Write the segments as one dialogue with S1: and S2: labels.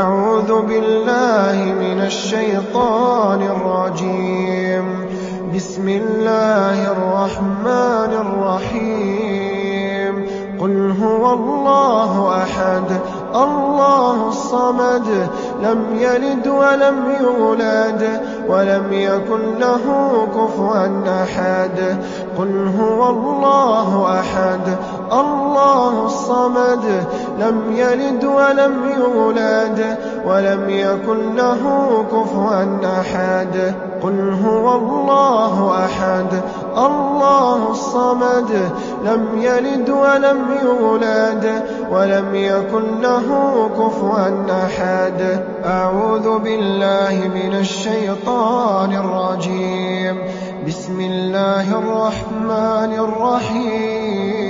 S1: أَعُوذُ بِاللَّهِ مِنَ الشَّيْطَانِ الرَّجِيمِ. بِسْمِ اللَّهِ الرَّحْمَٰنِ الرَّحِيمِ. قُلْ هُوَ اللَّهُ أَحَدٌ اللَّهُ الصَّمَدُ لَمْ يَلِدْ وَلَمْ يُولَدْ وَلَمْ يَكُن لَّهُ كُفُوًا أَحَدٌ. قُلْ هُوَ اللَّهُ أَحَدٌ اللَّهُ الصَّمَدُ لَمْ يَلِدْ وَلَمْ يُولَدْ وَلَمْ يَكُن لَّهُ كُفُوًا أَحَدٌ. قُلْ هُوَ اللَّهُ أَحَدٌ. اللَّهُ الصَّمَدُ لَمْ يَلِدْ وَلَمْ يُولَدْ وَلَمْ يَكُن لَّهُ كُفُوًا أَحَدٌ. أَعُوذُ بِاللَّهِ مِنَ الشَّيْطَانِ الرَّجِيمِ. بِسْمِ اللَّهِ الرَّحْمَٰنِ الرَّحِيمِ.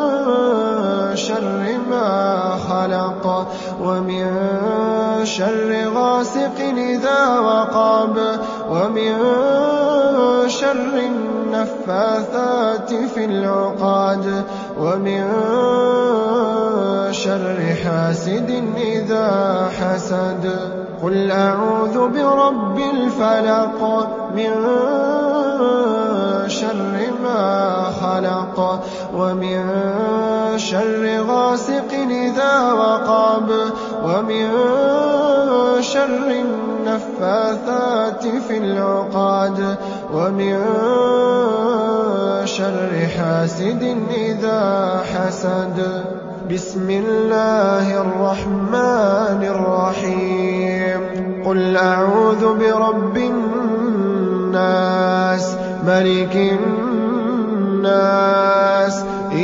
S1: شَرِّ مَا خَلَقَ وَمِن شَرِّ غَاسِقٍ إِذَا وَقَبَ وَمِن شَرِّ النَّفَّاثَاتِ فِي الْعُقَدِ وَمِن شَرِّ حَاسِدٍ إِذَا حَسَدَ قُلْ أَعُوذُ بِرَبِّ الْفَلَقِ مِن شَرِّ مَا خَلَقَ وَمِن شَرِّ غَاسِقٍ إِذَا وَقَبَ وَمِن شَرِّ النَّفَّاثَاتِ فِي الْعُقَدِ وَمِن شَرِّ حَاسِدٍ إِذَا حَسَدَ. بِسْمِ اللَّهِ الرَّحْمَٰنِ الرَّحِيمِ. قُلْ أَعُوذُ بِرَبِّ النَّاسِ مَلِكِ النَّاسِ.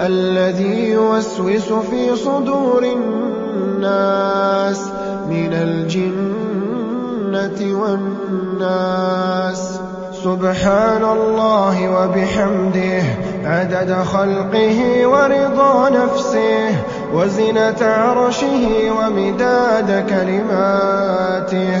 S1: الَّذِي يُوَسْوِسُ فِي صُدُورِ النَّاسِ مِنَ الْجِنَّةِ وَالنَّاسِ. سُبْحَانَ اللَّهِ وَبِحَمْدِهِ عَدَدَ خَلْقِهِ وَرِضَا نَفْسِهِ وَزِنَةَ عَرْشِهِ وَمِدَادَ كَلِمَاتِهِ.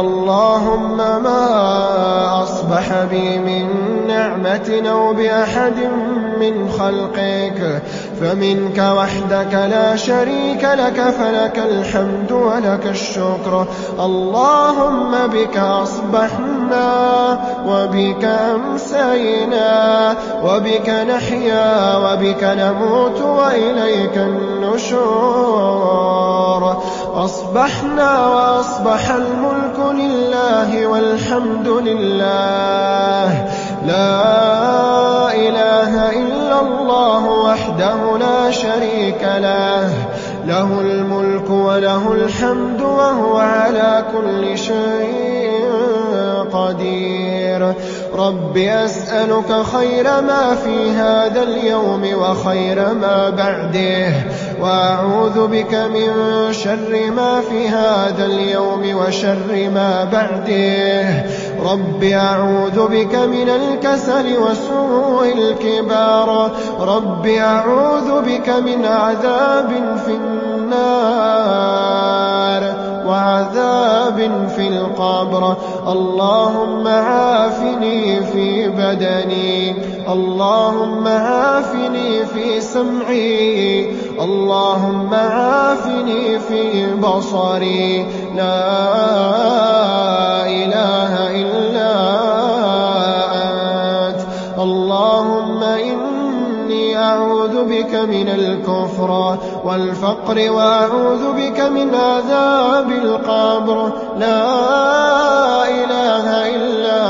S1: اللهم ما أصبح بي من نعمة أو بأحد من خلقك فمنك وحدك لا شريك لك فلك الحمد ولك الشكر. اللهم بك أصبحنا وبك أمسينا وبك نحيا وبك نموت وإليك النشور. أصبحنا وأصبح الملك لله والحمد لله. لا إله إلا الله وحده لا شريك له. له الملك وله الحمد وهو على كل شيء قدير. رب أسألك خير ما في هذا اليوم وخير ما بعده. وأعوذ بك من شر ما في هذا اليوم وشر ما بعده. رب أعوذ بك من الكسل وسوء الكبار. رب أعوذ بك من عذاب في النار. وعذاب في القبر. اللهم عافني في بدني. اللهم عافني في سمعي. اللهم عافني في بصري. لا إله إلا أنت بك من الكفر والفقر وأعوذ بك من عذاب القبر. لا إله إلا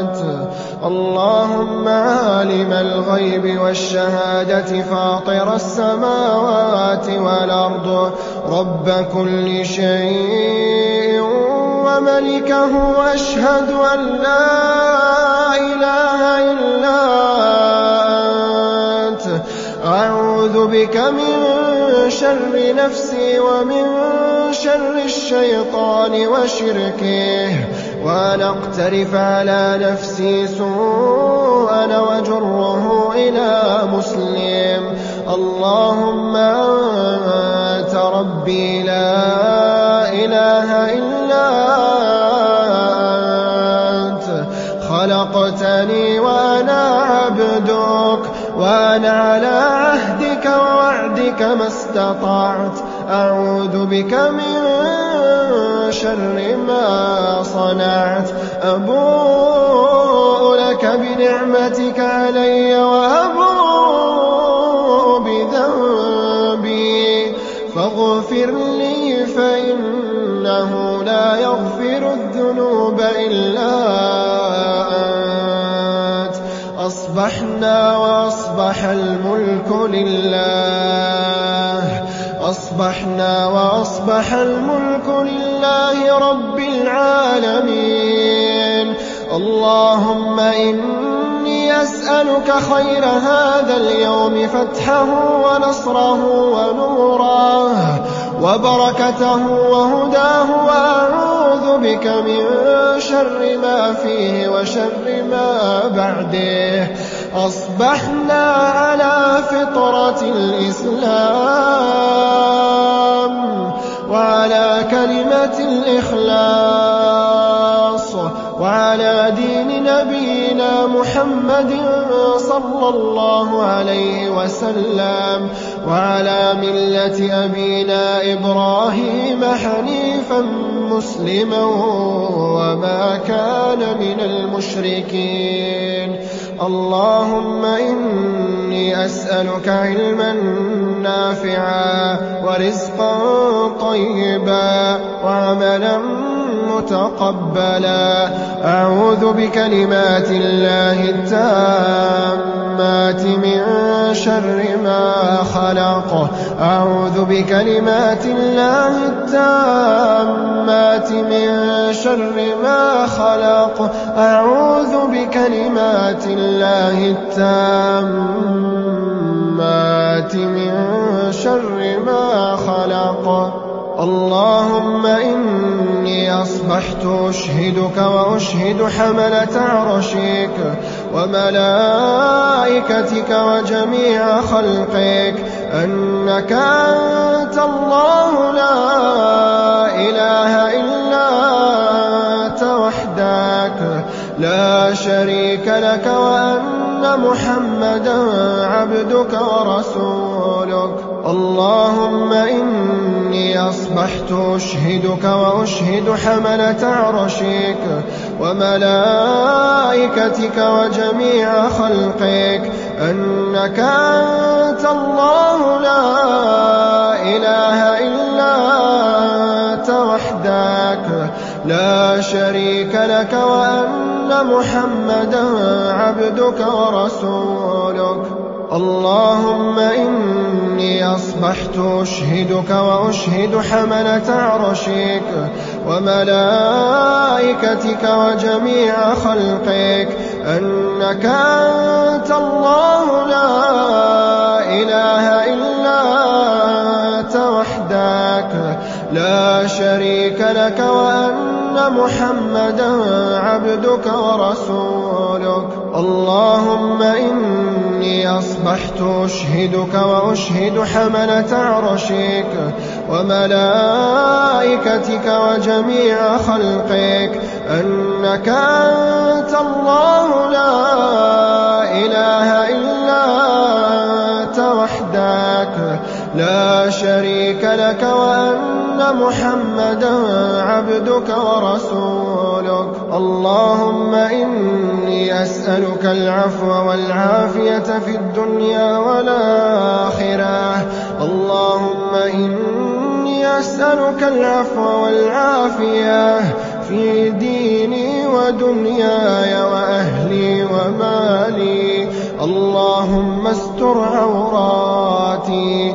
S1: أنت. اللهم عالم الغيب والشهادة فاطر السماوات والأرض. رب كل شيء وملكه أشهد أن لا إله إلا أنت. أعوذ بك من شر نفسي ومن شر الشيطان وشركه. وأن أقترف على نفسي سوءا وجره إلى مسلم. اللهم أنت ربي لا إله إلا أنت. خلقتني وأنا عبدك وأنا على عهدك ووعدك ما استطعت. أعوذ بك من شر ما صنعت. أبوء لك بنعمتك علي وأبوء إلا أنت أصبحنا وأصبح الملك لله. أصبحنا وأصبح الملك لله رب العالمين. اللهم إني أسألك خير هذا اليوم فتحه ونصره ونوره. وبركته وهداه وأعوذ بك من شر ما فيه وشر ما بعده. أصبحنا على فطرة الإسلام وعلى كلمة الإخلاص. وعلى دين نبينا محمد صلى الله عليه وسلم وعلى ملة أبينا إبراهيم حنيفا مسلما وما كان من المشركين. اللهم إني أسألك علما نافعا ورزقا طيبا وعملا متقبلا. أعوذ بكلمات الله التامات من شر ما خلق. أعوذ بكلمات الله التامات من شر ما خلق. أعوذ بكلمات الله التامات من شر ما خلق. اللهم إني أصبحت أشهدك وأشهد حملة عرشك وملائكتك وجميع خلقك أنك أنت الله لا إله إلا أنت وحدك لا شريك لك وأن محمدا عبدك ورسولك. اللهم إني أصبحت أشهدك وأشهد حملة عرشك وملائكتك وجميع خلقك. أنك أنت الله لا إله إلا أنت وحدك. لا شريك لك وأن محمدا عبدك ورسولك. اللهم إني أصبحت أشهدك وأشهد حملة عرشك وملائكتك وجميع خلقك. أنك أنت الله لا إله إلا أنت وحدك. لا شريك لك وأن محمدا عبدك ورسولك. اللهم إني أصبحت أشهدك وأشهد حملة عرشك وملائكتك وجميع خلقك أنك أنت الله لا إله إلا لا شريك لك وأن محمدا عبدك ورسولك. اللهم إني أسألك العفو والعافية في الدنيا والآخرة. اللهم إني أسألك العفو والعافية في ديني ودنياي وأهلي ومالي. اللهم استر عوراتي.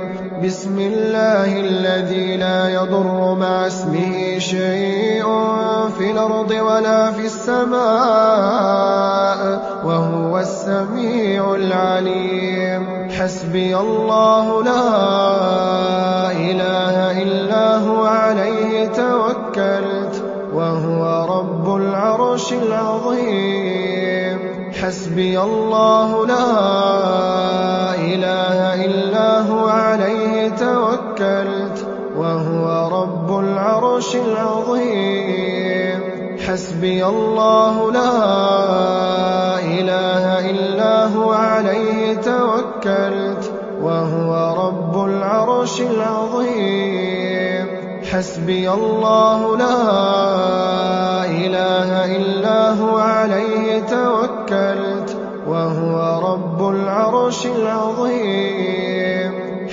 S1: بسم الله الذي لا يضر مع اسمه شيء في الأرض ولا في السماء وهو السميع العليم. حسبي الله لا إله إلا هو عليه توكلت وهو رب العرش العظيم. حسبي الله لا إله إلا العرش العظيم. حسبي الله لا إله إلا هو عليه توكلت وهو رب العرش العظيم. حسبي الله لا إله إلا هو عليه توكلت وهو رب العرش العظيم.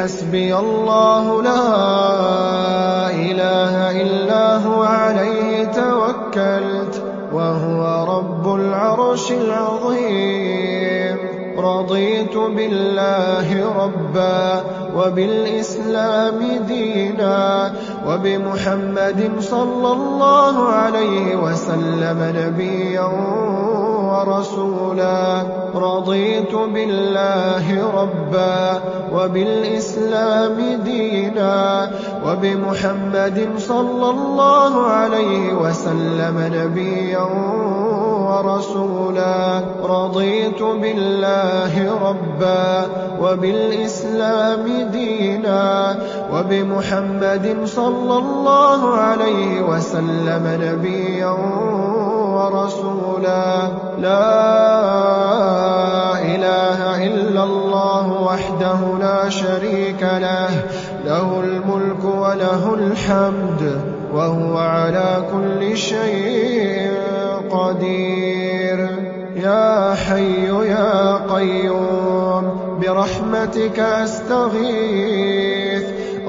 S1: حسبي الله لا إله إلا هو عليه توكلت وهو رب العرش العظيم. رضيت بالله ربا وبالإسلام دينا وبمحمد صلى الله عليه وسلم نبيا ورسولا. رضيت بالله ربا وبالإسلام دينا وبمحمد صلى الله عليه وسلم نبيا ورسولا. رضيت بالله ربا وبالإسلام دينا وبمحمد صلى الله عليه وسلم نبيا ورسولا. لا إله إلا الله وحده لا شريك له له الملك وله الحمد وهو على كل شيء قدير. يا حي يا قيوم برحمتك أستغيث.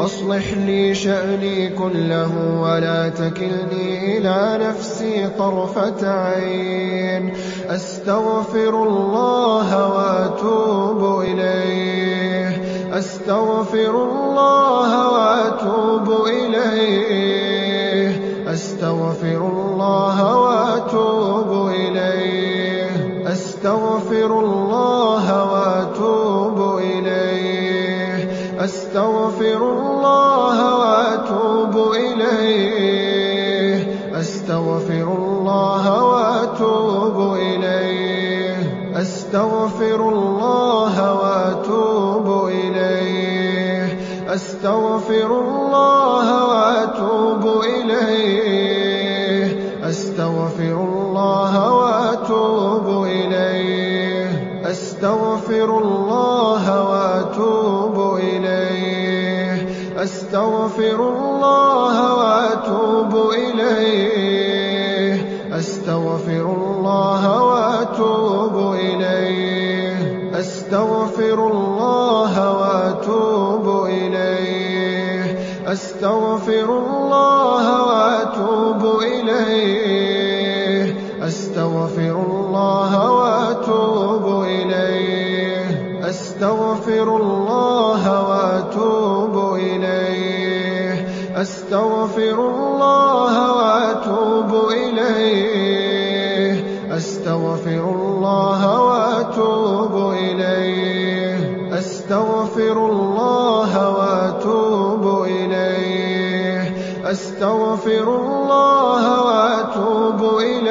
S1: أصلح لي شأني كله ولا تكلني إلى نفسي طرفة عين. أستغفر الله وأتوب إليه. أستغفر الله وأتوب إليه. أستغفر الله وأتوب إليه. أستغفر الله إليه. أستغفر الله وأتوب إليه. أستغفر الله وأتوب إليه. أستغفر الله وأتوب إليه. أستغفر الله وأتوب إليه. أستغفر الله وأتوب إليه. أستغفر الله اللَّهَ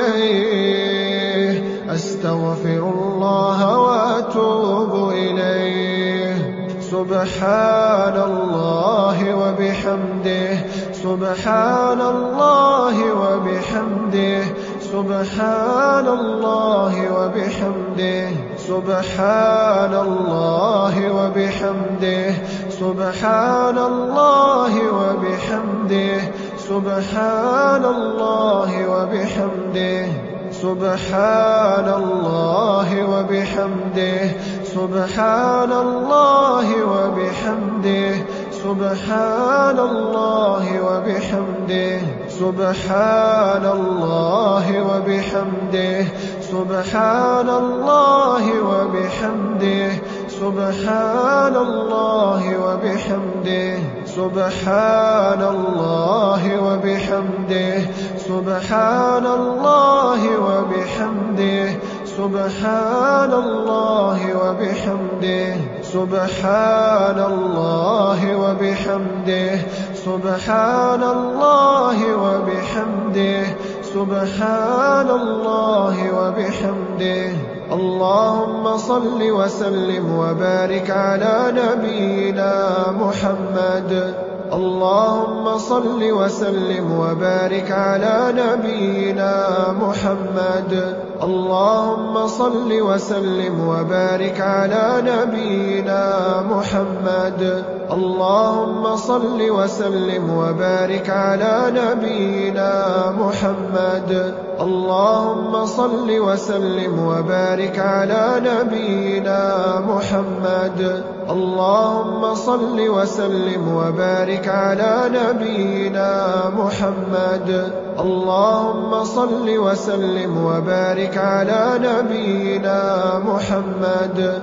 S1: إليه. أستغفر الله وأتوب إليه. سبحان الله وبحمده. سبحان الله وبحمده. سبحان الله وبحمده. سبحان الله وبحمده. سبحان الله وبحمده. سبحان الله وبحمده. سبحان الله وبحمده سبحان الله وبحمده سبحان الله وبحمده سبحان الله وبحمده سبحان الله وبحمده سبحان الله وبحمده سبحان الله وبحمده سبحان الله وبحمده سبحان الله وبحمده سبحان الله وبحمده سبحان الله وبحمده سبحان الله وبحمده. اللهم صل وسلم وبارك على نبينا محمد. اللهم صل وسلم وبارك على نبينا محمد. اللهم صل وسلم وبارك على نبينا محمد. اللهم صل وسلم وبارك على نبينا محمد. اللهم صل وسلم وبارك على نبينا محمد. اللهم صل وسلم وبارك على نبينا محمد. اللهم صل وسلم وبارك على نبينا محمد.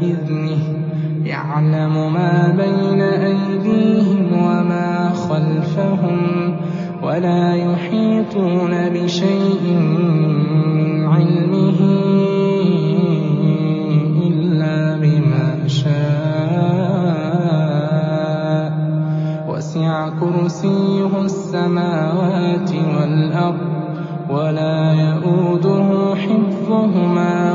S2: بإذنه يعلم ما بين أيديهم وما خلفهم ولا يحيطون بشيء من علمه إلا بما شاء. وسع كرسيه السماوات والأرض ولا يئوده حفظهما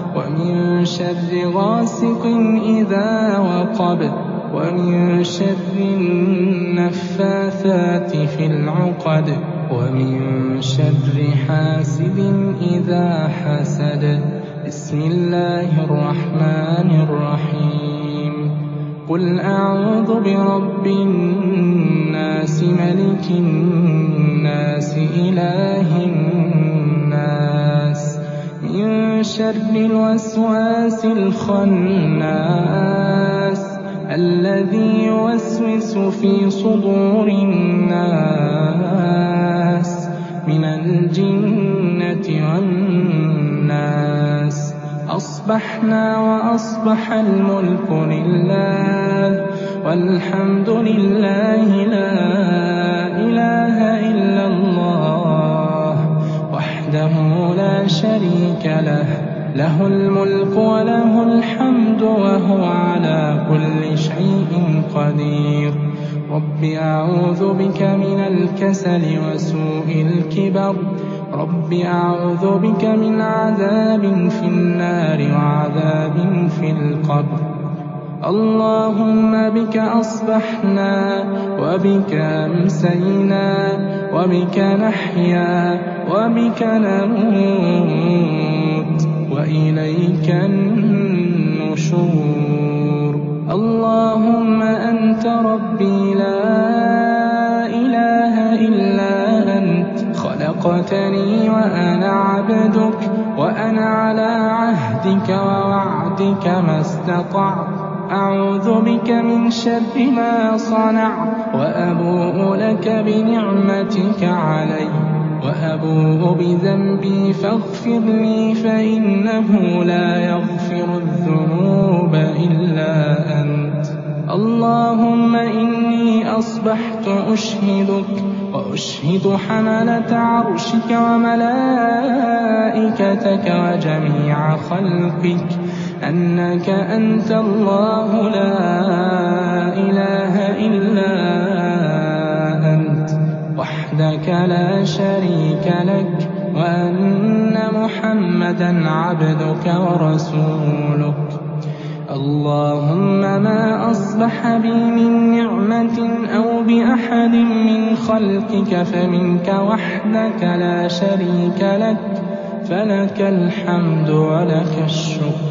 S2: ومن شر غاسق إذا وقب ومن شر النفاثات في العقد ومن شر حاسد إذا حسد. بسم الله الرحمن الرحيم. قل أعوذ برب الناس ملك الناس إله الناس. من شر الوسواس الخناس الذي يوسوس في صدور الناس من الجنة والناس. أصبحنا وأصبح الملك لله والحمد لله لا إله إلا الله. لا شريك له. له الملك وله الحمد وهو على كل شيء قدير. رب أعوذ بك من الكسل وسوء الكبر. رب أعوذ بك من عذاب في النار وعذاب في القبر. اللهم بك أصبحنا وبك أمسينا وبك نحيا وبك نموت وإليك النشور. اللهم أنت ربي لا إله إلا أنت خلقتني وأنا عبدك وأنا على عهدك ووعدك ما استطعت. أعوذ بك من شر ما صنعت وأبوء لك بنعمتك علي وأبوء بذنبي فاغفر لي فإنه لا يغفر الذنوب إلا أنت. اللهم إني أصبحت أشهدك وأشهد حملة عرشك وملائكتك وجميع خلقك. أنك أنت الله لا إله إلا أنت. وحدك لا شريك لك وأن محمدا عبدك ورسولك. اللهم ما أصبح بي من نعمة أو بأحد من خلقك فمنك وحدك لا شريك لك. فلك الحمد ولك الشكر.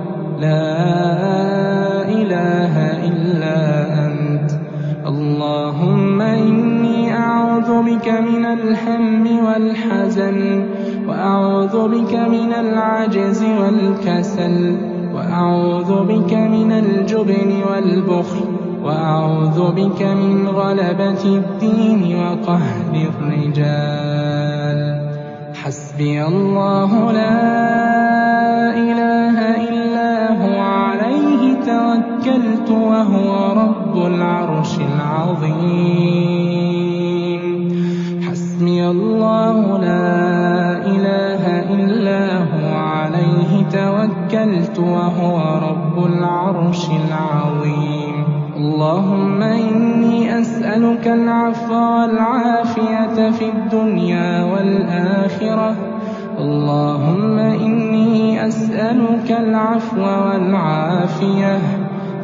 S2: لا إله إلا أنت. اللهم إني أعوذ بك من الهم والحزن وأعوذ بك من العجز والكسل وأعوذ بك من الجبن والبخل وأعوذ بك من غلبة الدين وقهر الرجال. حسبي الله لا وهو رب العرش العظيم. حسبي الله لا إله إلا هو عليه توكلت وهو رب العرش العظيم. اللهم إني أسألك العفو والعافية في الدنيا والآخرة. اللهم إني أسألك العفو والعافية.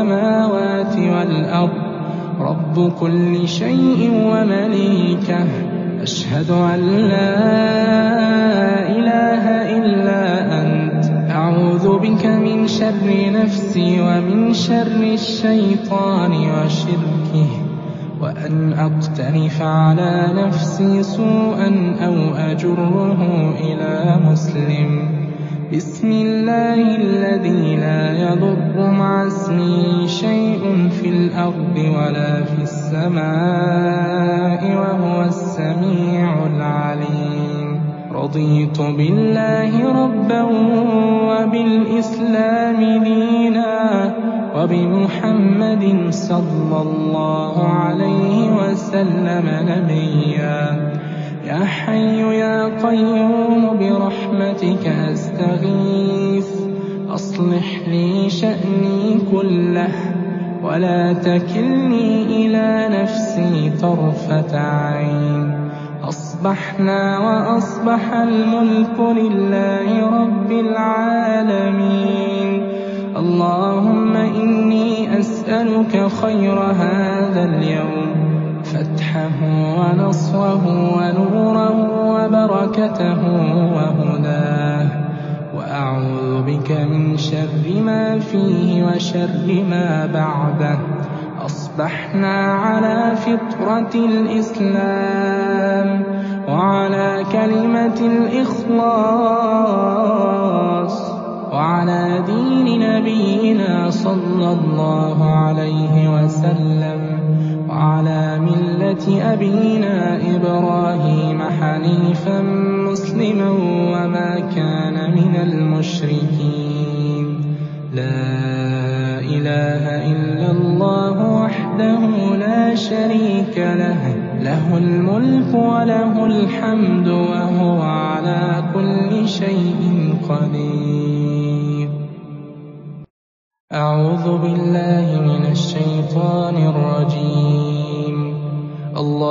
S2: السماوات والأرض. رب كل شيء ومليكه. أشهد أن لا إله إلا أنت. أعوذ بك من شر نفسي ومن شر الشيطان وشركه. وأن أقترف على نفسي سوءا أو أجره إلى مسلم. بسم الأرض ولا في السماء وهو السميع العليم. رضيت بالله ربا وبالإسلام دينا وبمحمد صلى الله عليه وسلم نبيا. يا حي يا قيوم برحمتك أستغيث. أصلح لي شأني كله. ولا تكلني إلى نفسي طرفة عين. أصبحنا وأصبح الملك لله رب العالمين. اللهم إني أسألك خير هذا اليوم. فتحه ونصره ونوره وبركته وهداه. وأعوذ بك من شر ما فيه وشر ما بعده. أصبحنا على فطرة الإسلام وعلى كلمة الإخلاص وعلى دين نبينا صلى الله عليه وسلم. وعلى ملة أبينا إبراهيم حنيفا مسلما وما كان من المشركين. لا إله إلا الله وحده لا شريك له له الملك وله الحمد وهو على كل شيء قدير. أعوذ بالله من الشيطان الرجيم.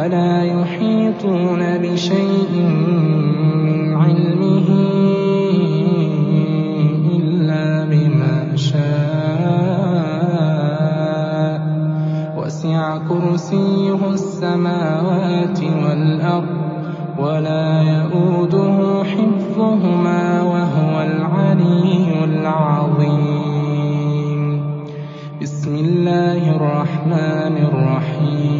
S2: ولا يحيطون بشيء من علمه إلا بما شاء. وسع كرسيه السماوات والأرض ولا يئوده حفظهما وهو العلي العظيم. بسم الله الرحمن الرحيم.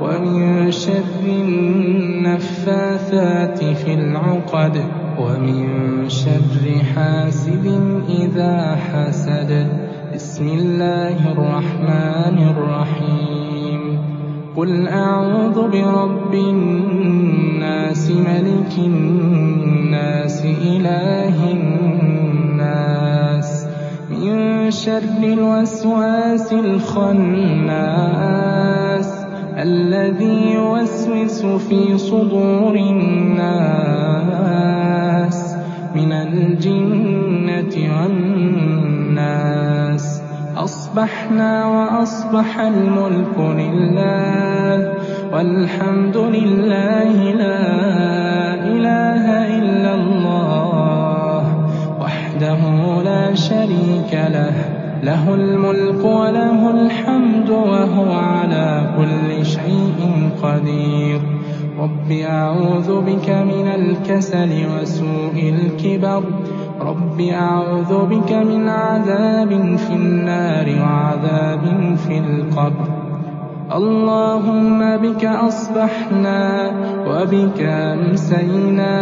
S2: ومن شر النفاثات في العقد ومن شر حاسد إذا حسد. بسم الله الرحمن الرحيم. قل أعوذ برب الناس ملك الناس إله الناس. من شر الوسواس الخناس. الذي يوسوس في صدور الناس من الجنة والناس. أصبحنا وأصبح الملك لله والحمد لله لا إله إلا الله وحده لا شريك له. له الملك وله الحمد وهو على كل شيء قدير. رب أعوذ بك من الكسل وسوء الكبر. رب أعوذ بك من عذاب في النار وعذاب في القبر. اللهم بك أصبحنا وبك أمسينا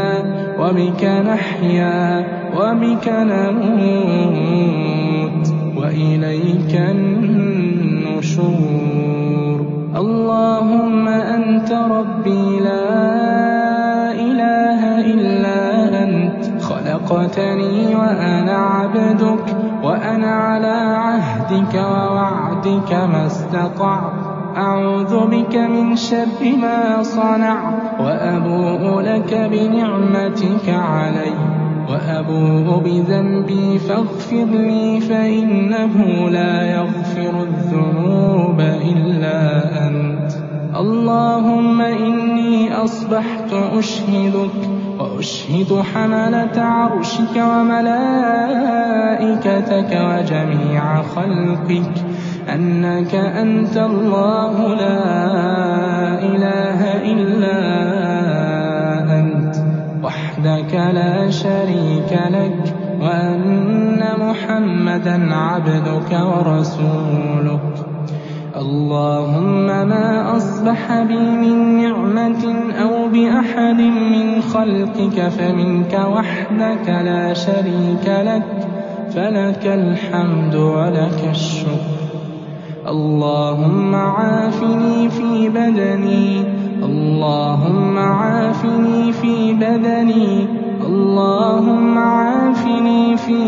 S2: وبك نحيا وبك نموت. وإليك النشور. اللهم أنت ربي لا إله إلا أنت. خلقتني وأنا عبدك وأنا على عهدك ووعدك ما استطعت. أعوذ بك من شر ما صنعت وأبوء لك بنعمتك علي. وأبوء بذنبي فاغفر لي فإنه لا يغفر الذنوب إلا أنت. اللهم إني أصبحت أشهدك وأشهد حملة عرشك وملائكتك وجميع خلقك. أنك أنت الله لا إله إلا أنت وحدك لا شريك لك وأن محمدا عبدك ورسولك. اللهم ما أصبح بي من نعمة أو بأحد من خلقك فمنك وحدك لا شريك لك فلك الحمد ولك الشكر. اللهم عافني في بدني اللهم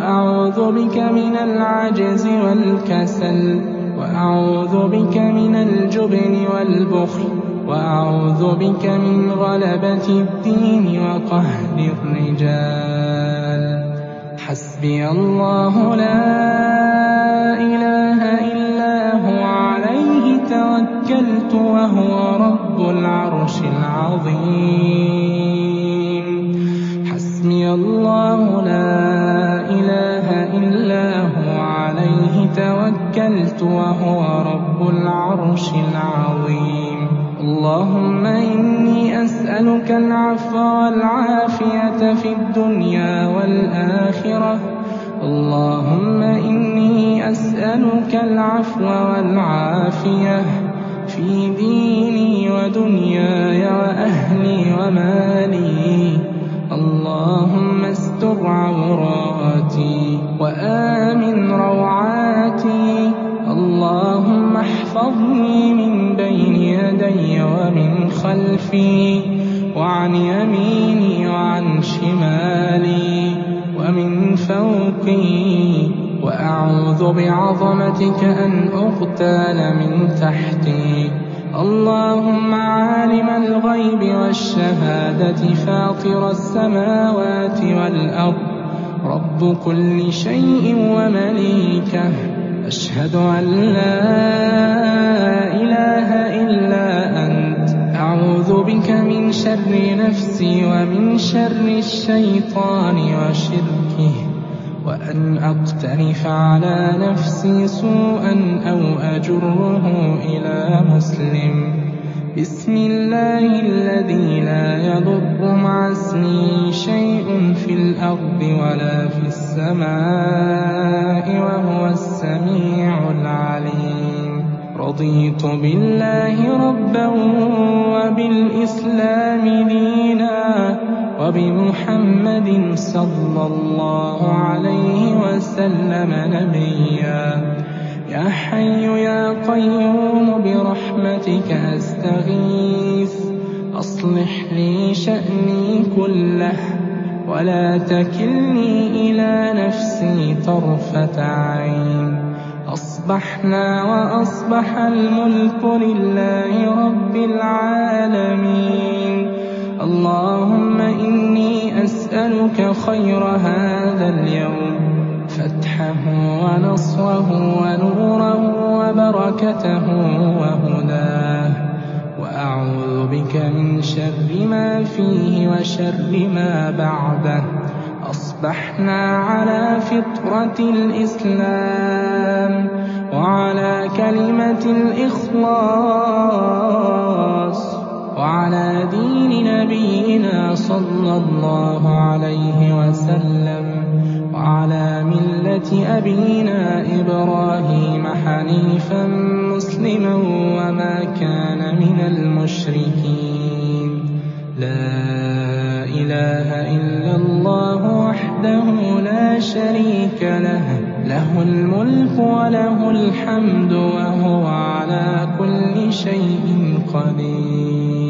S2: وأعوذ بك من العجز والكسل وأعوذ بك من الجبن والبخل وأعوذ بك من غلبة الدين وقهر الرجال. حسبي الله لا إله إلا هو عليه توكلت وهو رب العرش العظيم. حسبي الله لا إله توكلت وهو رب العرش العظيم. اللهم إني أسألك العفو والعافية في الدنيا والآخرة. اللهم إني أسألك العفو والعافية في ديني ودنياي وأهلي ومالي. اللهم استر عوراتي وآمن روعاتي من بين يدي ومن خلفي وعن يميني وعن شمالي ومن فوقي وأعوذ بعظمتك أن أغتال من تحتي اللهم عالم الغيب والشهادة فاطر السماوات والأرض رب كل شيء ومليكه أشهد أن لا إله إلا أنت. أعوذ بك من شر نفسي ومن شر الشيطان وشركه وأن أقترف على نفسي سوءا أو أجره إلى مسلم. بسم الله الذي لا يضر مع اسمه شيء في الأرض ولا في السماء وهو السميع العليم. رضيت بالله ربا وبالإسلام دينا وبمحمد صلى الله عليه وسلم نبيا. يا حي يا قيوم برحمتك أستغيث. أصلح لي شأني كله. ولا تكلني إلى نفسي طرفة عين. أصبحنا وأصبح الملك لله رب العالمين. اللهم إني أسألك خير هذا اليوم. فتحه ونصره ونوره وبركته وهداه. وأعوذ بك من شر ما فيه وشر ما بعده. أصبحنا على فطرة الإسلام وعلى كلمة الإخلاص وعلى دين نبينا صلى الله عليه وسلم. وعلى ملة أبينا إبراهيم حنيفا مسلما وما كان من المشركين. لا إله إلا الله وحده لا شريك له له الملك وله الحمد وهو على كل شيء قدير.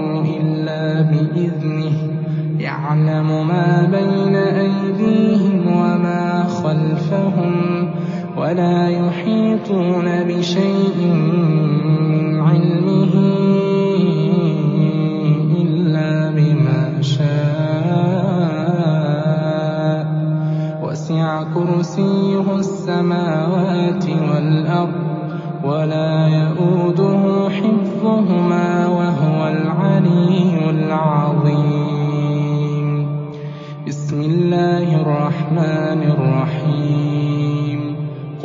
S2: بإذنه يعلم ما بين أيديهم وما خلفهم ولا يحيطون بشيء من علمه إلا بما شاء. وسع كرسيه السماوات والأرض ولا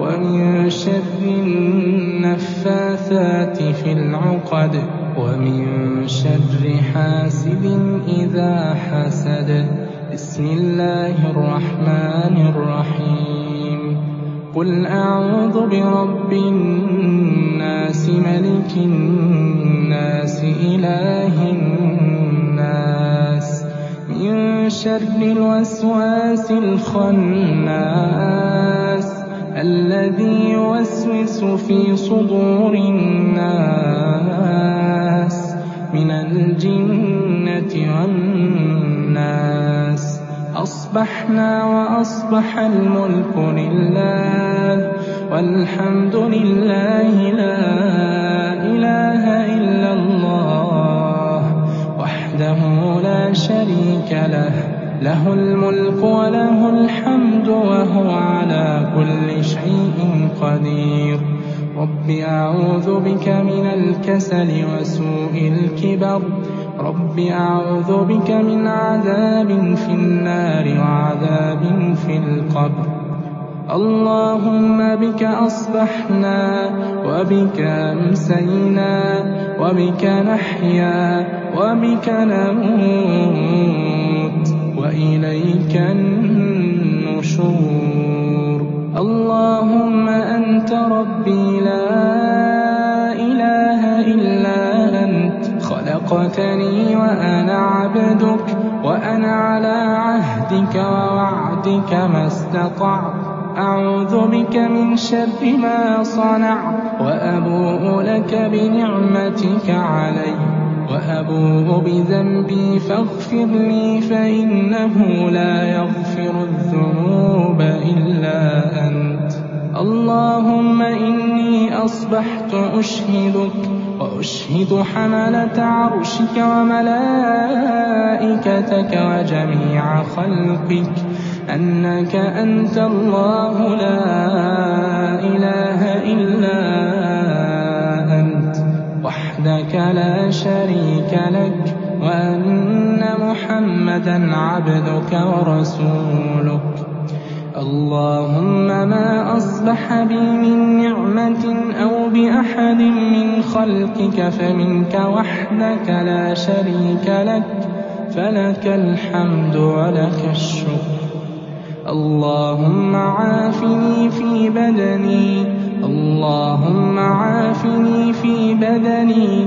S2: ومن شر النفاثات في العقد ومن شر حاسد إذا حسد بسم الله الرحمن الرحيم قل أعوذ برب الناس ملك الناس إله الناس من شر الوسواس الخناس الذي يوسوس في صدور الناس من الجنة والناس. أصبحنا وأصبح الملك لله والحمد لله لا إله إلا الله وحده لا شريك له. له الملك وله الحمد وهو على كل شيء قدير. رب أعوذ بك من الكسل وسوء الكبر. رب أعوذ بك من عذاب في النار وعذاب في القبر. اللهم بك أصبحنا وبك أمسينا وبك نحيا وبك نموت. وإليك النشور. اللهم أنت ربي لا إله إلا أنت. خلقتني وأنا عبدك وأنا على عهدك ووعدك ما استطعت. أعوذ بك من شر ما صنعت وأبوء لك بنعمتك علي. وأبوء بذنبي فاغفر لي فإنه لا يغفر الذنوب إلا أنت. اللهم إني أصبحت أشهدك وأشهد حملة عرشك وملائكتك وجميع خلقك. أنك أنت الله لا إله إلا أنت لا شريك لك وأن محمدا عبدك ورسولك. اللهم ما أصبح بي من نعمة أو بأحد من خلقك فمنك وحدك لا شريك لك فلك الحمد ولك الشكر. اللهم عافني في بدني اللهم عافني في بدني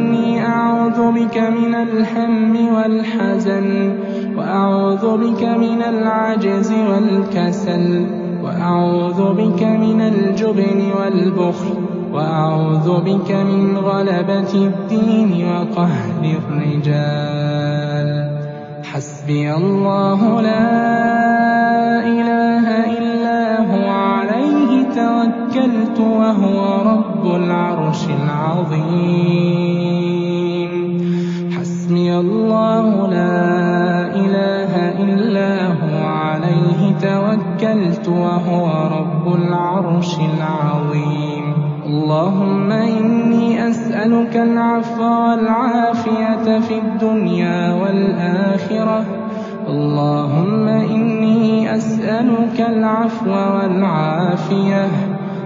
S2: بك من الهم والحزن وأعوذ بك من العجز والكسل وأعوذ بك من الجبن والبخل وأعوذ بك من غلبة الدين وقهر الرجال. حسبي الله لا إله إلا توكلت وهو رب العرش العظيم. أسألك العفو والعافية في الدنيا والآخرة. اللهم إني أسألك العفو والعافية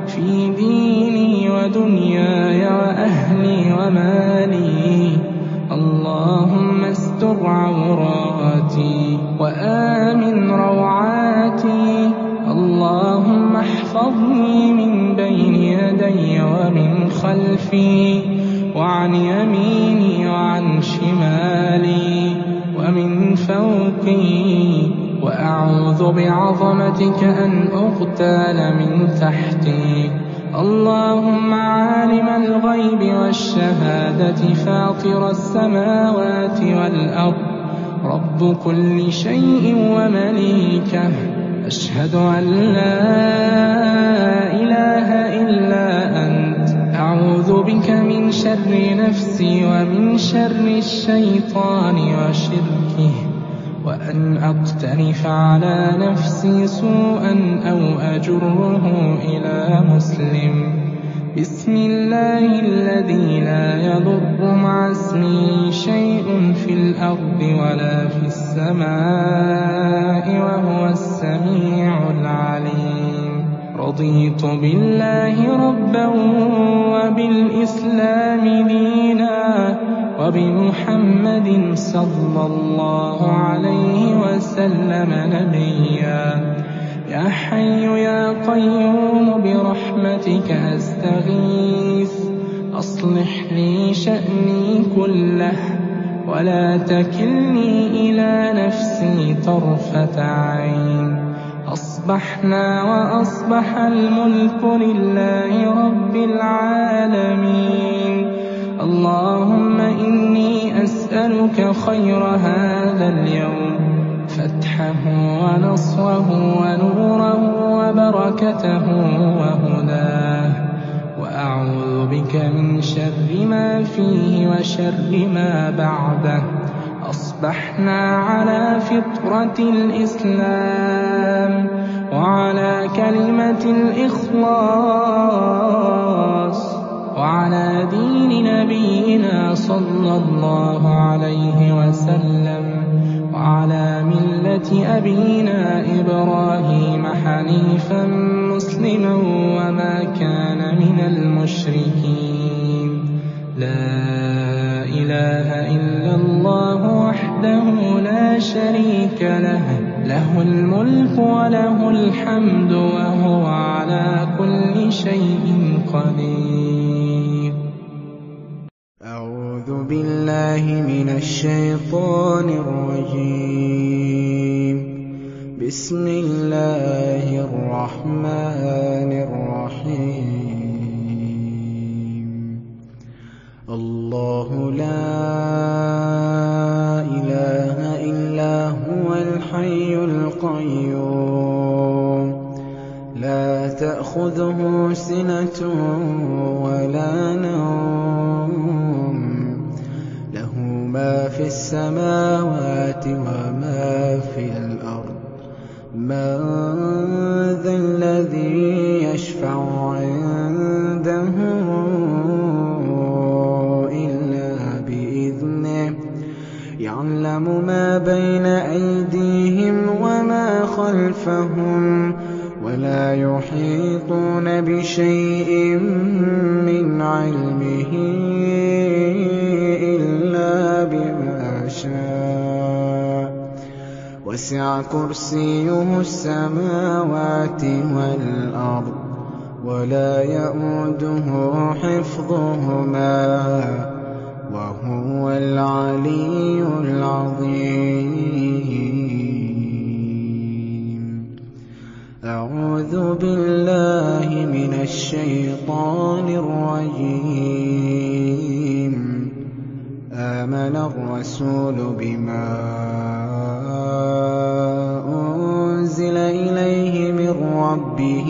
S2: في ديني ودنياي وأهلي ومالي. اللهم استر عوراتي وآمن روعاتي. اللهم احفظني من بين يدي ومن خلفي. وعن يميني وعن شمالي ومن فوقي وأعوذ بعظمتك أن أغتال من تحتي اللهم عالم الغيب والشهادة فاطر السماوات والأرض رب كل شيء ومليكه أشهد أن لا إله إلا أنت أعوذ بك من شر نفسي ومن شر الشيطان وشركه وأن أقترف على نفسي سوءا أو أجره إلى مسلم. بسم الله الذي لا يضر مع اسمه شيء في الأرض ولا في السماء وهو السميع العليم. رضيت بالله ربا وبالإسلام دينا وبمحمد صلى الله عليه وسلم نبيا. يا حي يا قيوم برحمتك أستغيث. أصلح لي شأني كله ولا تكلني إلى نفسي طرفة عين. أصبحنا وأصبح الملك لله رب العالمين. اللهم إني أسألك خير هذا اليوم. فتحه ونصره ونوره وبركته وهداه. وأعوذ بك من شر ما فيه وشر ما بعده. أصبحنا على فطرة الإسلام. وعلى كلمة الإخلاص وعلى دين نبينا صلى الله عليه وسلم وعلى ملة أبينا إبراهيم حنيفا مسلما وما كان من المشركين. لا إله إلا الله وحده لا شريك له. له الملك وله الحمد وهو على كل شيء قدير.
S3: أعوذ بالله من الشيطان الرجيم. بسم الله الرحمن الرحيم. الله لا الحي القيوم. لا تأخذه سنة ولا نوم. له ما في السماوات وما في الأرض. من ذا الذي يشفع عنده إلا بإذنه. يعلم ما بين أيديهم خلفهم ولا يحيطون بشيء من علمه إلا بما شاء. وسع كرسيه السماوات والأرض ولا يئوده حفظهما وهو العلي العظيم. أعوذ بالله من الشيطان الرجيم. آمن الرسول بما أنزل إليه من ربه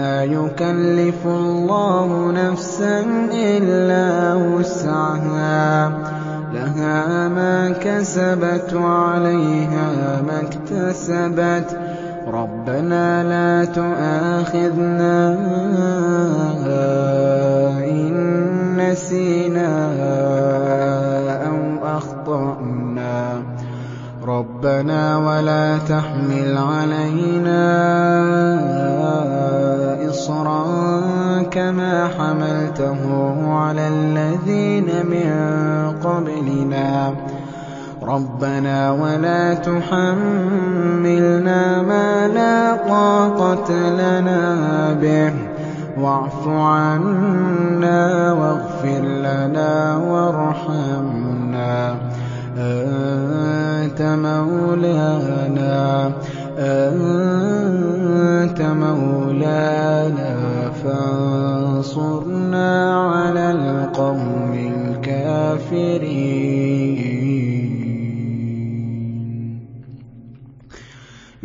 S3: لا يكلف الله نفسا إلا وسعها. لها ما كسبت وعليها ما اكتسبت. ربنا لا تؤاخذنا إن نسينا أو أخطأنا. ربنا ولا تحمل علينا إصرا كما حملته على الذين من قبلنا. ربنا ولا تحملنا ما لا طاقة لنا به. واعف عنا واغفر لنا وارحمنا. أنت مولانا. أنت مولانا فانصرنا على القوم الكافرين.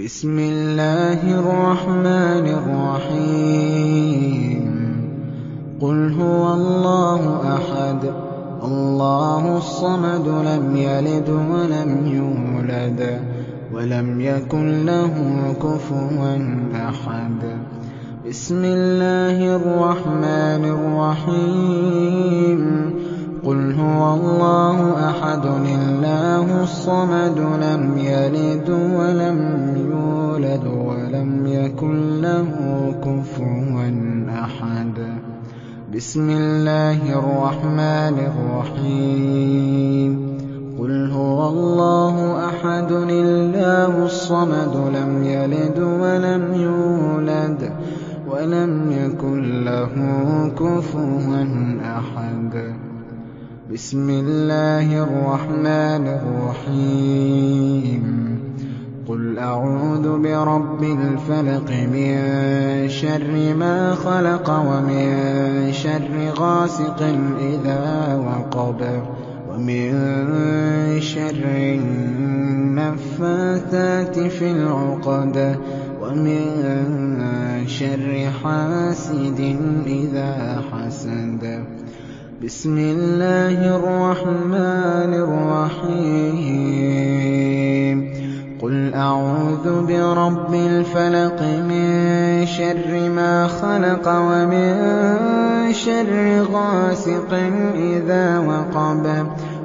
S3: بسم الله الرحمن الرحيم. قل هو الله أحد. الله الصمد لم يلد ولم يولد. ولم يكن له كفوا أحد. بسم الله الرحمن الرحيم. قل هو الله أحد الله الصمد لم يلد ولم يولد ولم يكن له كفوا أحد. بسم الله الرحمن الرحيم. قُلْ هُوَ اللَّهُ أَحَدٌ اللَّهُ الصَّمَدُ لَمْ يَلِدْ وَلَمْ يُولَدْ وَلَمْ يَكُن لَّهُ كُفُوًا أَحَدٌ.
S2: بِسْمِ اللَّهِ الرَّحْمَنِ الرَّحِيمِ. قُلْ أَعُوذُ بِرَبِّ الْفَلَقِ مِن شَرِّ مَا خَلَقَ وَمِن شَرِّ غَاسِقٍ إِذَا وقبه ومن شر النفاثات في العقد ومن شر حاسد إذا حسد. بسم الله الرحمن الرحيم. قل أعوذ برب الفلق من شر ما خلق ومن شر غاسق إذا وقب.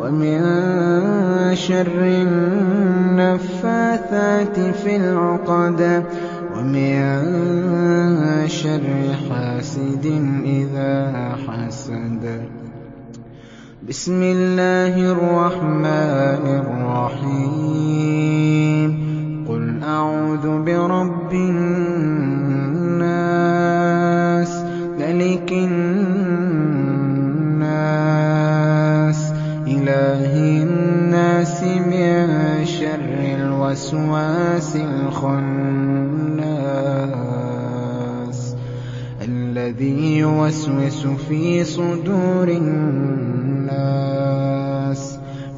S2: ومن شر النفاثات في العقد ومن شر حاسد إذا حسد. بسم الله الرحمن الرحيم. قل أعوذ برب الناس ملك الناس الوسواس الخناس الذي يوسوس في صدور الناس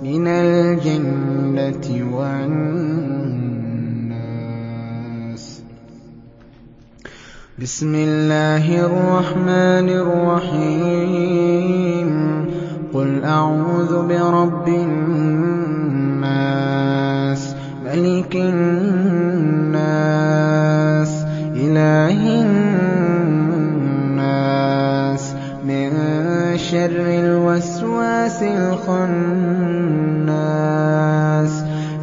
S2: من الجنة والناس. بسم الله الرحمن الرحيم. قل أعوذ برب الناس الخناس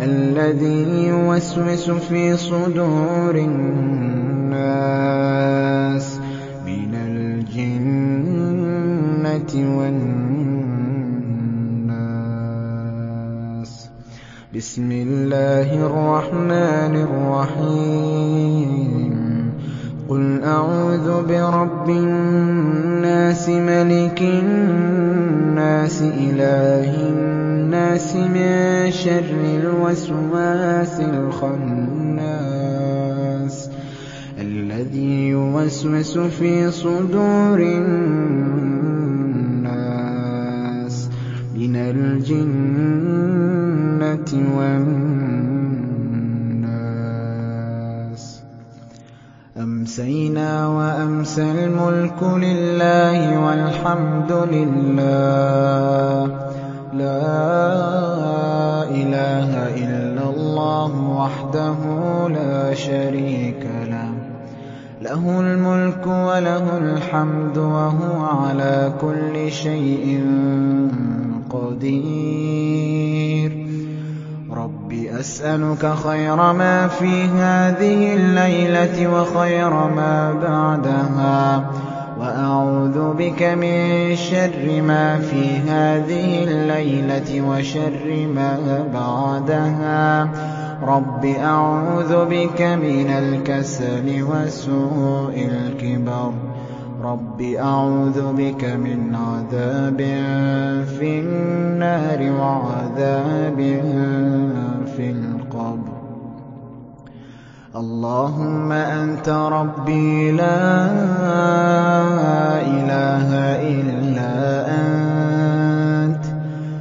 S2: الذي يوسوس في صدور الناس من الجنة والناس. بسم الله الرحمن الرحيم. قل أعوذ برب الناس ملك الناس إله الناس من شر الوسواس الخناس الذي يوسوس في صدور الناس من الجنة والناس أمسينا وأمسى الملك لله والحمد لله. لا إله إلا الله وحده لا شريك له. له الملك وله الحمد وهو على كل شيء قدير. أسألك خير ما في هذه الليلة وخير ما بعدها. وأعوذ بك من شر ما في هذه الليلة وشر ما بعدها. رب أعوذ بك من الكسل وسوء الكبر. رب أعوذ بك من عذاب في النار وعذاب في القبر اللهم أنت ربي لا إله إلا أنت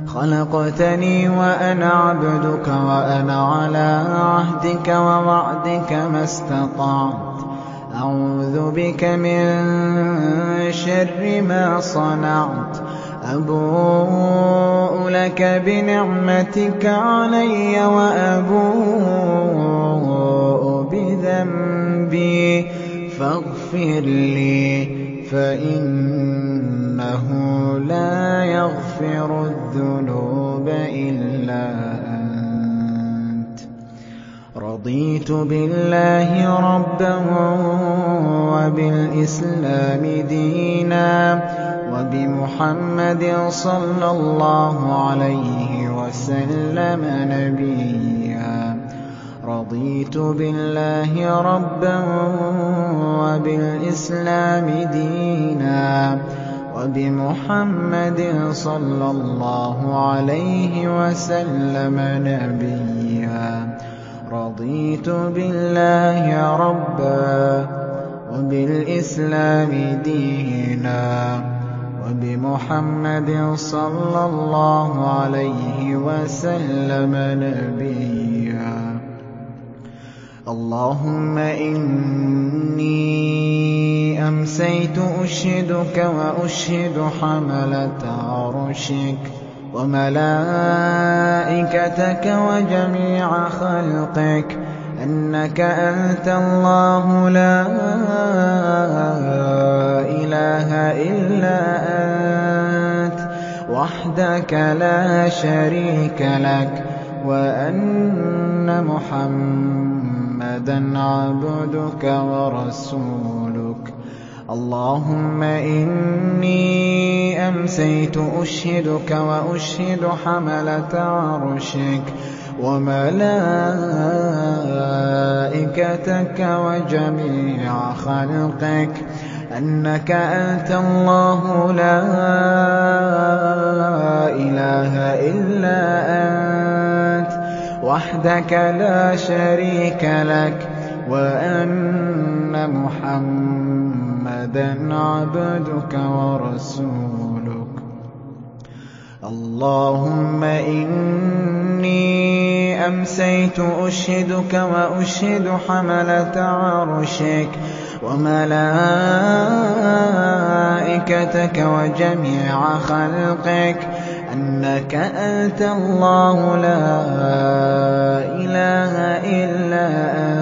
S2: خلقتني وأنا عبدك وأنا على عهدك ووعدك ما استطعت أعوذ بك من شر ما صنعت. أبوء لك بنعمتك علي وأبوء بذنبي. فاغفر لي فإنه لا يغفر الذنوب إلا أنت رضيت بالله ربا وبالإسلام دينا وبمحمد صلى الله عليه وسلم نبيا. رضيت بالله ربا وبالإسلام دينا وبمحمد صلى الله عليه وسلم نبيا. رضيت بالله ربا وبالإسلام دينا وبمحمد صلى الله عليه وسلم نبيا. اللهم إني أمسيت أشهدك وأشهد حملة عرشك وملائكتك وجميع خلقك أنك أنت الله لا إله إلا أنت وحدك لا شريك لك وأن محمدا عبدك ورسولك اللهم إني أمسيت أشهدك وأشهد حملة عرشك وملائكتك وجميع خلقك أنك أنت الله لا إله إلا أنت وحدك لا شريك لك وأن محمدا عبدك ورسولك. اللهم إني أمسيت أشهدك وأشهد حملة عرشك وملائكتك وجميع خلقك. أنك أنت الله لا إله إلا أنت.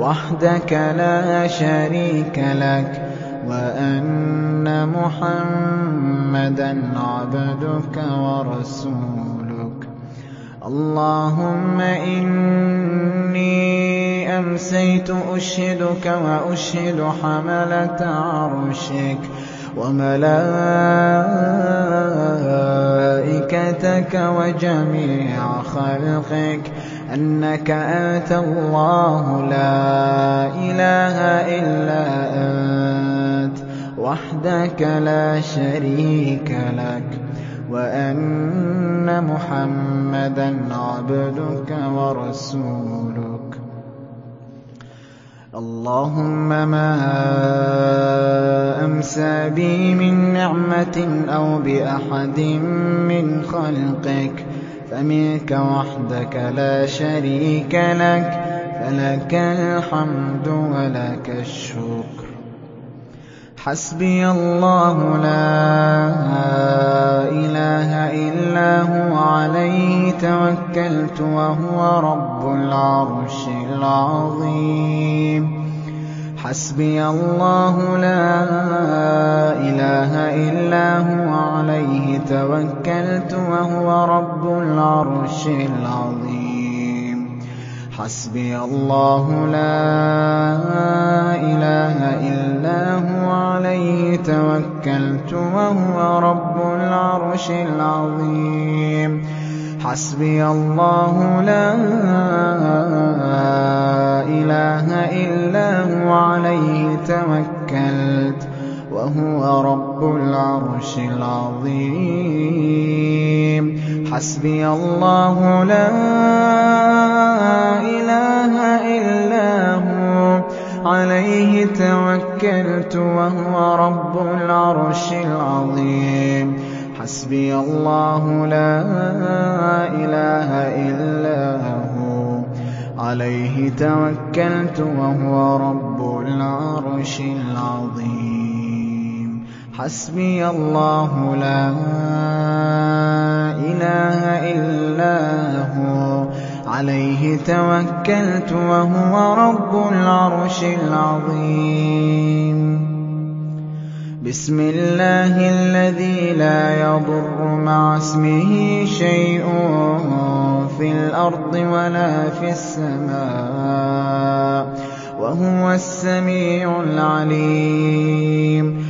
S2: وحدك لا شريك لك وأن محمدا عبدك ورسولك. اللهم إني أمسيت أشهدك وأشهد حملة عرشك وملائكتك وجميع خلقك. أنك أنت الله لا إله إلا أنت وحدك لا شريك لك وأن محمدا عبدك ورسولك. اللهم ما أمسى بي من نعمة أو بأحد من خلقك فمنك وحدك لا شريك لك فلك الحمد ولك الشكر. حسبي الله لا إله إلا هو عليه توكلت وهو رب العرش العظيم. حسبي الله لا إله إلا هو عليه توكلت وهو رب العرش العظيم. حسبي الله لا إله إلا هو عليه توكلت وهو رب العرش العظيم. حسبي الله لا العرش العظيم. حسبي الله لا إله إلا هو. عليه توكلت وهو رب العرش العظيم. حسبي الله لا إله إلا هو. عليه توكلت وهو حسبي الله لا إله إلا هو. عليه توكلت وهو رب العرش العظيم. بسم الله الذي لا يضر مع اسمه شيء في الأرض ولا في السماء. وهو السميع العليم.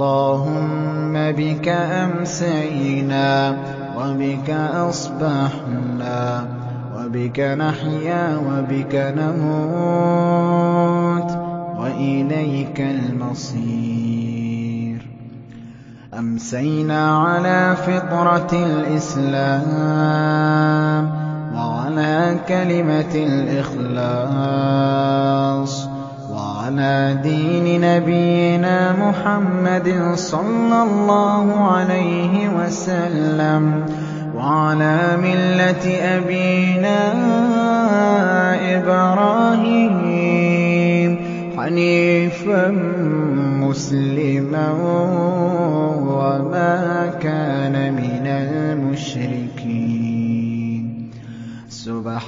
S2: اللهم بك أمسينا وبك أصبحنا وبك نحيا وبك نموت وإليك المصير. أمسينا على فطرة الإسلام وعلى كلمة الإخلاص. وعلى دين نبينا محمد صلى الله عليه وسلم وعلى ملة أبينا إبراهيم حنيفا مسلما وما كان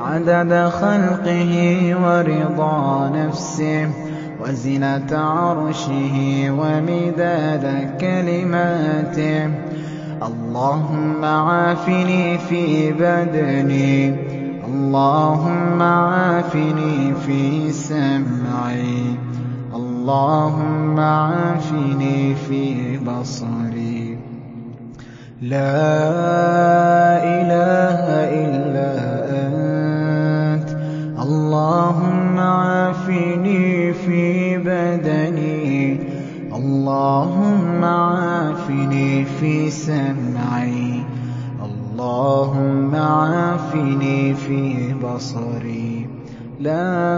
S2: عدد خلقه ورضا نفسه وزنة عرشه ومداد كلماته. اللهم عافني في بدني. اللهم عافني في سمعي. اللهم عافني في بصري. لا إله إلا أنت اللهم عافني في بدني. اللهم عافني في سمعي. اللهم عافني في بصري. لا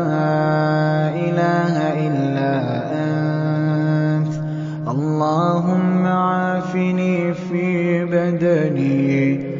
S2: إله إلا أنت. اللهم عافني في بدني.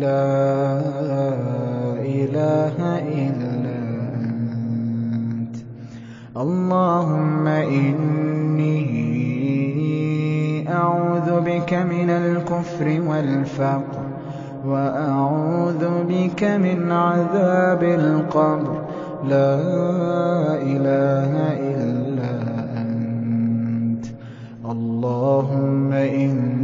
S2: لا إله إلا أنت. اللهم إني أعوذ بك من الكفر والفقر وأعوذ بك من عذاب القبر. لا إله إلا أنت. اللهم إني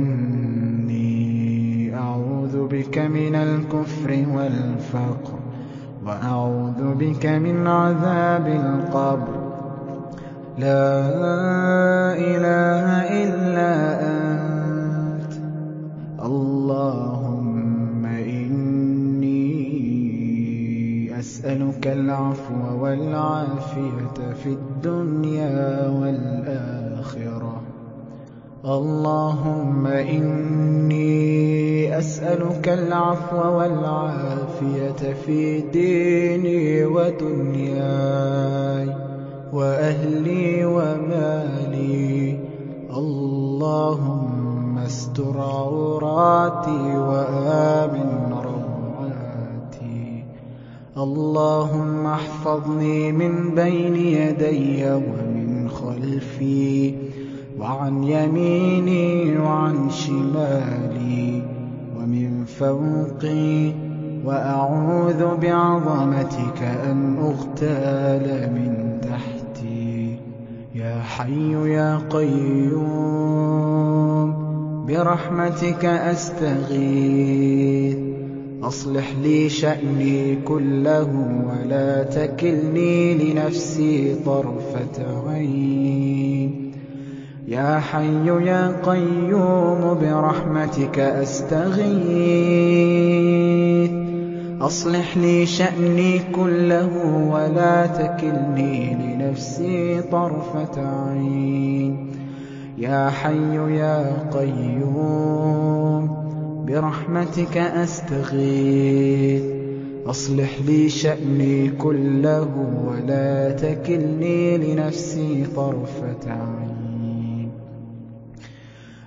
S2: بك من الكفر والفقر وأعوذ بك من عذاب القبر. لا إله إلا أنت. اللهم إني أسألك العفو والعافية في الدنيا والآخرة. اللهم إني أسألك العفو والعافية في ديني ودنياي وأهلي ومالي. اللهم استر عوراتي وآمن روعاتي. اللهم احفظني من بين يدي ومن خلفي. وعن يميني وعن شمالي ومن فوقي وأعوذ بعظمتك أن أغتال من تحتي. يا حي يا قيوم برحمتك أستغيث. أصلح لي شأني كله ولا تكلني لنفسي طرفة عين. يا حي يا قيوم برحمتك أستغيث. أصلح لي شأني كله ولا تكلني لنفسي طرفة عين. يا حي يا قيوم برحمتك أستغيث. أصلح لي شأني كله ولا تكلني لنفسي طرفة عين.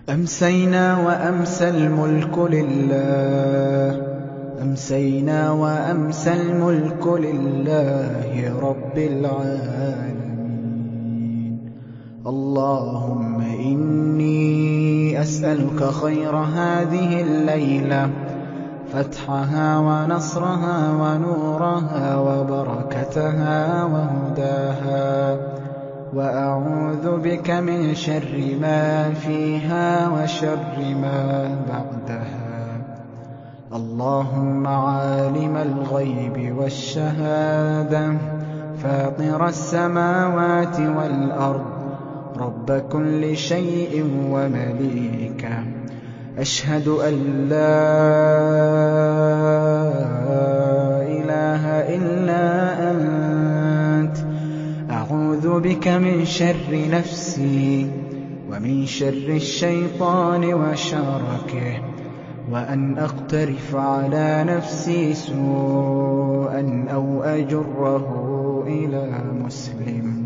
S2: أمسينا وأمسى الملك لله. أمسينا وأمسى الملك لله رب العالمين. اللهم إني أسألك خير هذه الليلة فتحها ونصرها ونورها وبركتها وهداها. وأعوذ بك من شر ما فيها وشر ما بعدها. اللهم عالم الغيب والشهادة فاطر السماوات والأرض رب كل شيء ومليكه أشهد أن لا إله إلا أعوذ بك من شر نفسي ومن شر الشيطان وشركه وأن أقترف على نفسي سوءا أو أجره إلى مسلم.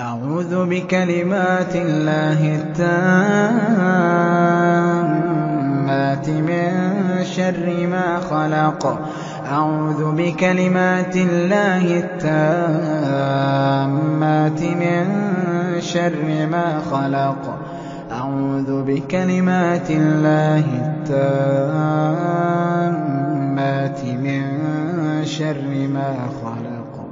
S2: أعوذ بكلمات الله التامات من شر ما خلق أعوذ بكلمات الله التامات من شر ما خلق. أعوذ بكلمات الله التامات من شر ما خلق.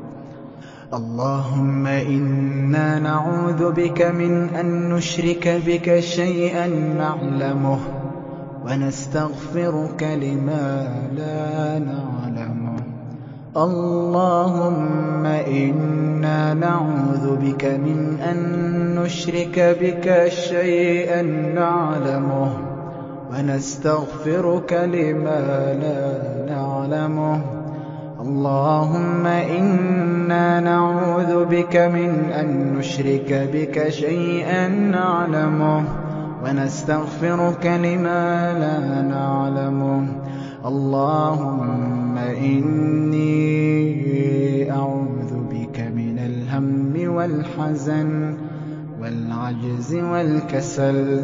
S2: اللهم إنا نعوذ بك من أن نشرك بك شيئا نعلمه. ونستغفرك لما لا نعلمه اللهم إنا نعوذ بك من أن نشرك بك شيئا نعلمه ونستغفرك لما لا نعلمه. اللهم إنا نعوذ بك من أن نشرك بك شيئا نعلمه. ونستغفرك لما لا نعلمه اللهم إني أعوذ بك من الهم والحزن والعجز والكسل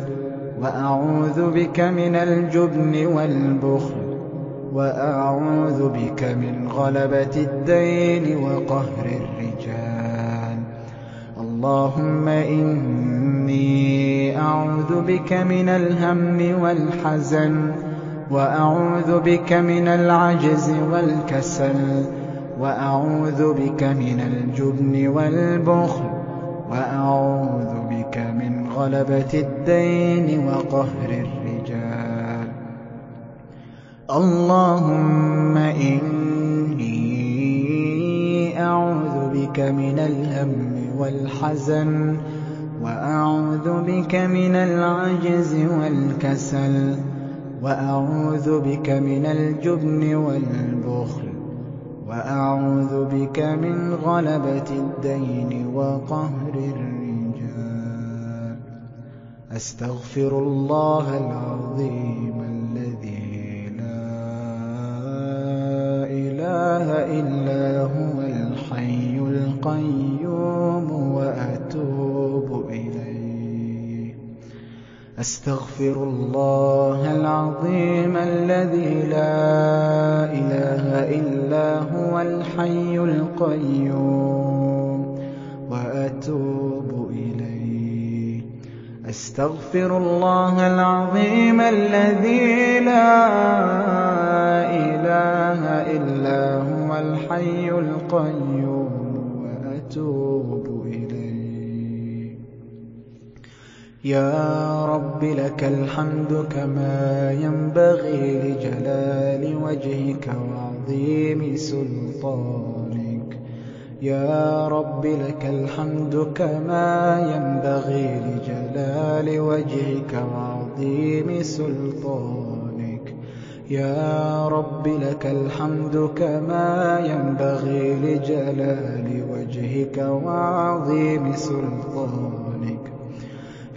S2: وأعوذ بك من الجبن والبخل وأعوذ بك من غلبة الدين وقهر الرجال. اللهم إني أعوذ بك من الهم والحزن وأعوذ بك من العجز والكسل وأعوذ بك من الجبن والبخل وأعوذ بك من غلبة الدين وقهر الرجال. اللهم إني أعوذ بك من الهم والحزن وأعوذ بك من العجز والكسل وأعوذ بك من الجبن والبخل وأعوذ بك من غلبة الدين وقهر الرجال. أستغفر الله العظيم الذي لا إله إلا هو الحي القيوم. أستغفر الله العظيم الذي لا إله إلا هو الحي القيوم وأتوب إليه. أستغفر الله العظيم الذي لا إله إلا هو الحي القيوم وأتوب يا رب لك الحمد كما ينبغي لجلال وجهك وعظيم سلطانك. يا رب لك الحمد كما ينبغي لجلال وجهك وعظيم سلطانك. يا رب لك الحمد كما ينبغي لجلال وجهك وعظيم سلطانك.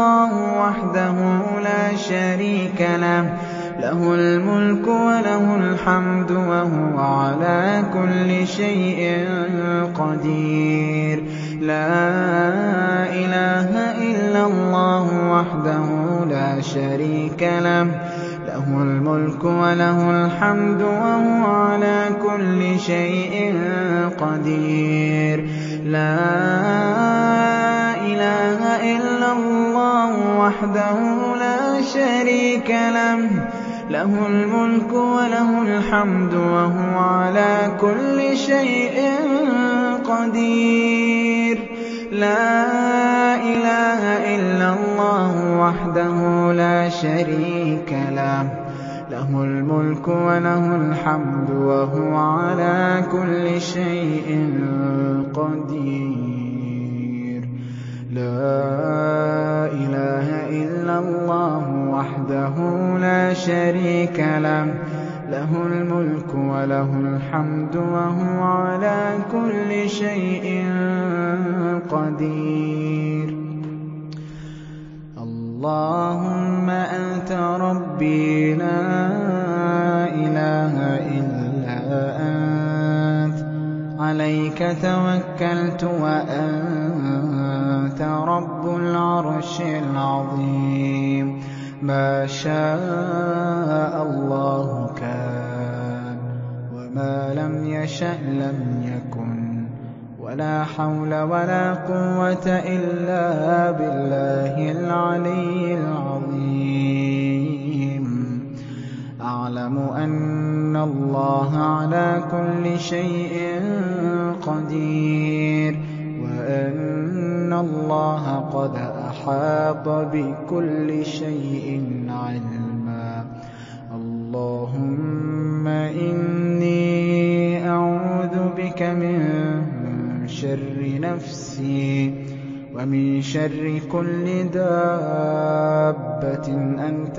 S2: الله وحده لا شريك له. له الملك وله الحمد وهو على كل شيء قدير. لا إله إلا الله وحده لا شريك له. له الملك وله الحمد وهو على كل شيء قدير. لا إله إلا الله وحده لا شريك له. له الملك وله الحمد وهو على كل شيء قدير. لا إله إلا الله وحده لا شريك له. له الملك وله الحمد وهو على كل شيء قدير. لا إله إلا الله وحده لا شريك له له الملك وله الحمد وهو على كل شيء قدير. اللهم أنت ربي لا إله إلا أنت عليك توكلت وأنت رب العرش العظيم ما شاء الله كان وما لم يشأ لم يكن ولا حول ولا قوة إلا بالله العلي العظيم. أعلم أن الله على كل شيء قدير وأن الله قد أحاط بكل شيء علما. اللهم إني أعوذ بك من شر نفسي ومن شر كل دابة أنت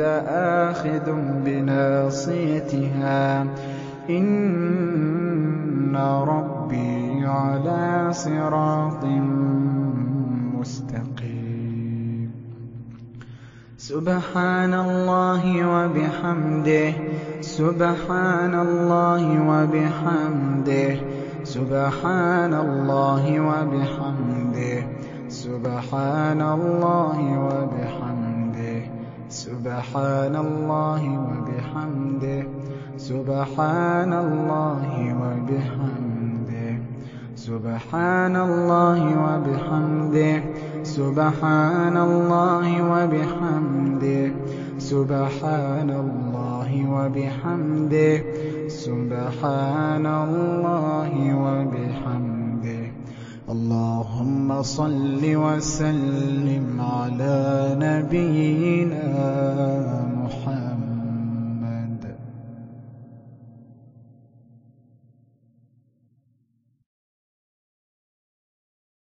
S2: آخذ بناصيتها. إن ربي على صراط سبحان الله وبحمده سبحان الله وبحمده سبحان الله وبحمده سبحان الله وبحمده سبحان الله وبحمده سبحان الله وبحمده سبحان الله وبحمده سبحان الله وبحمده سبحان الله وبحمده سبحان الله وبحمده. اللهم صل وسلم على نبينا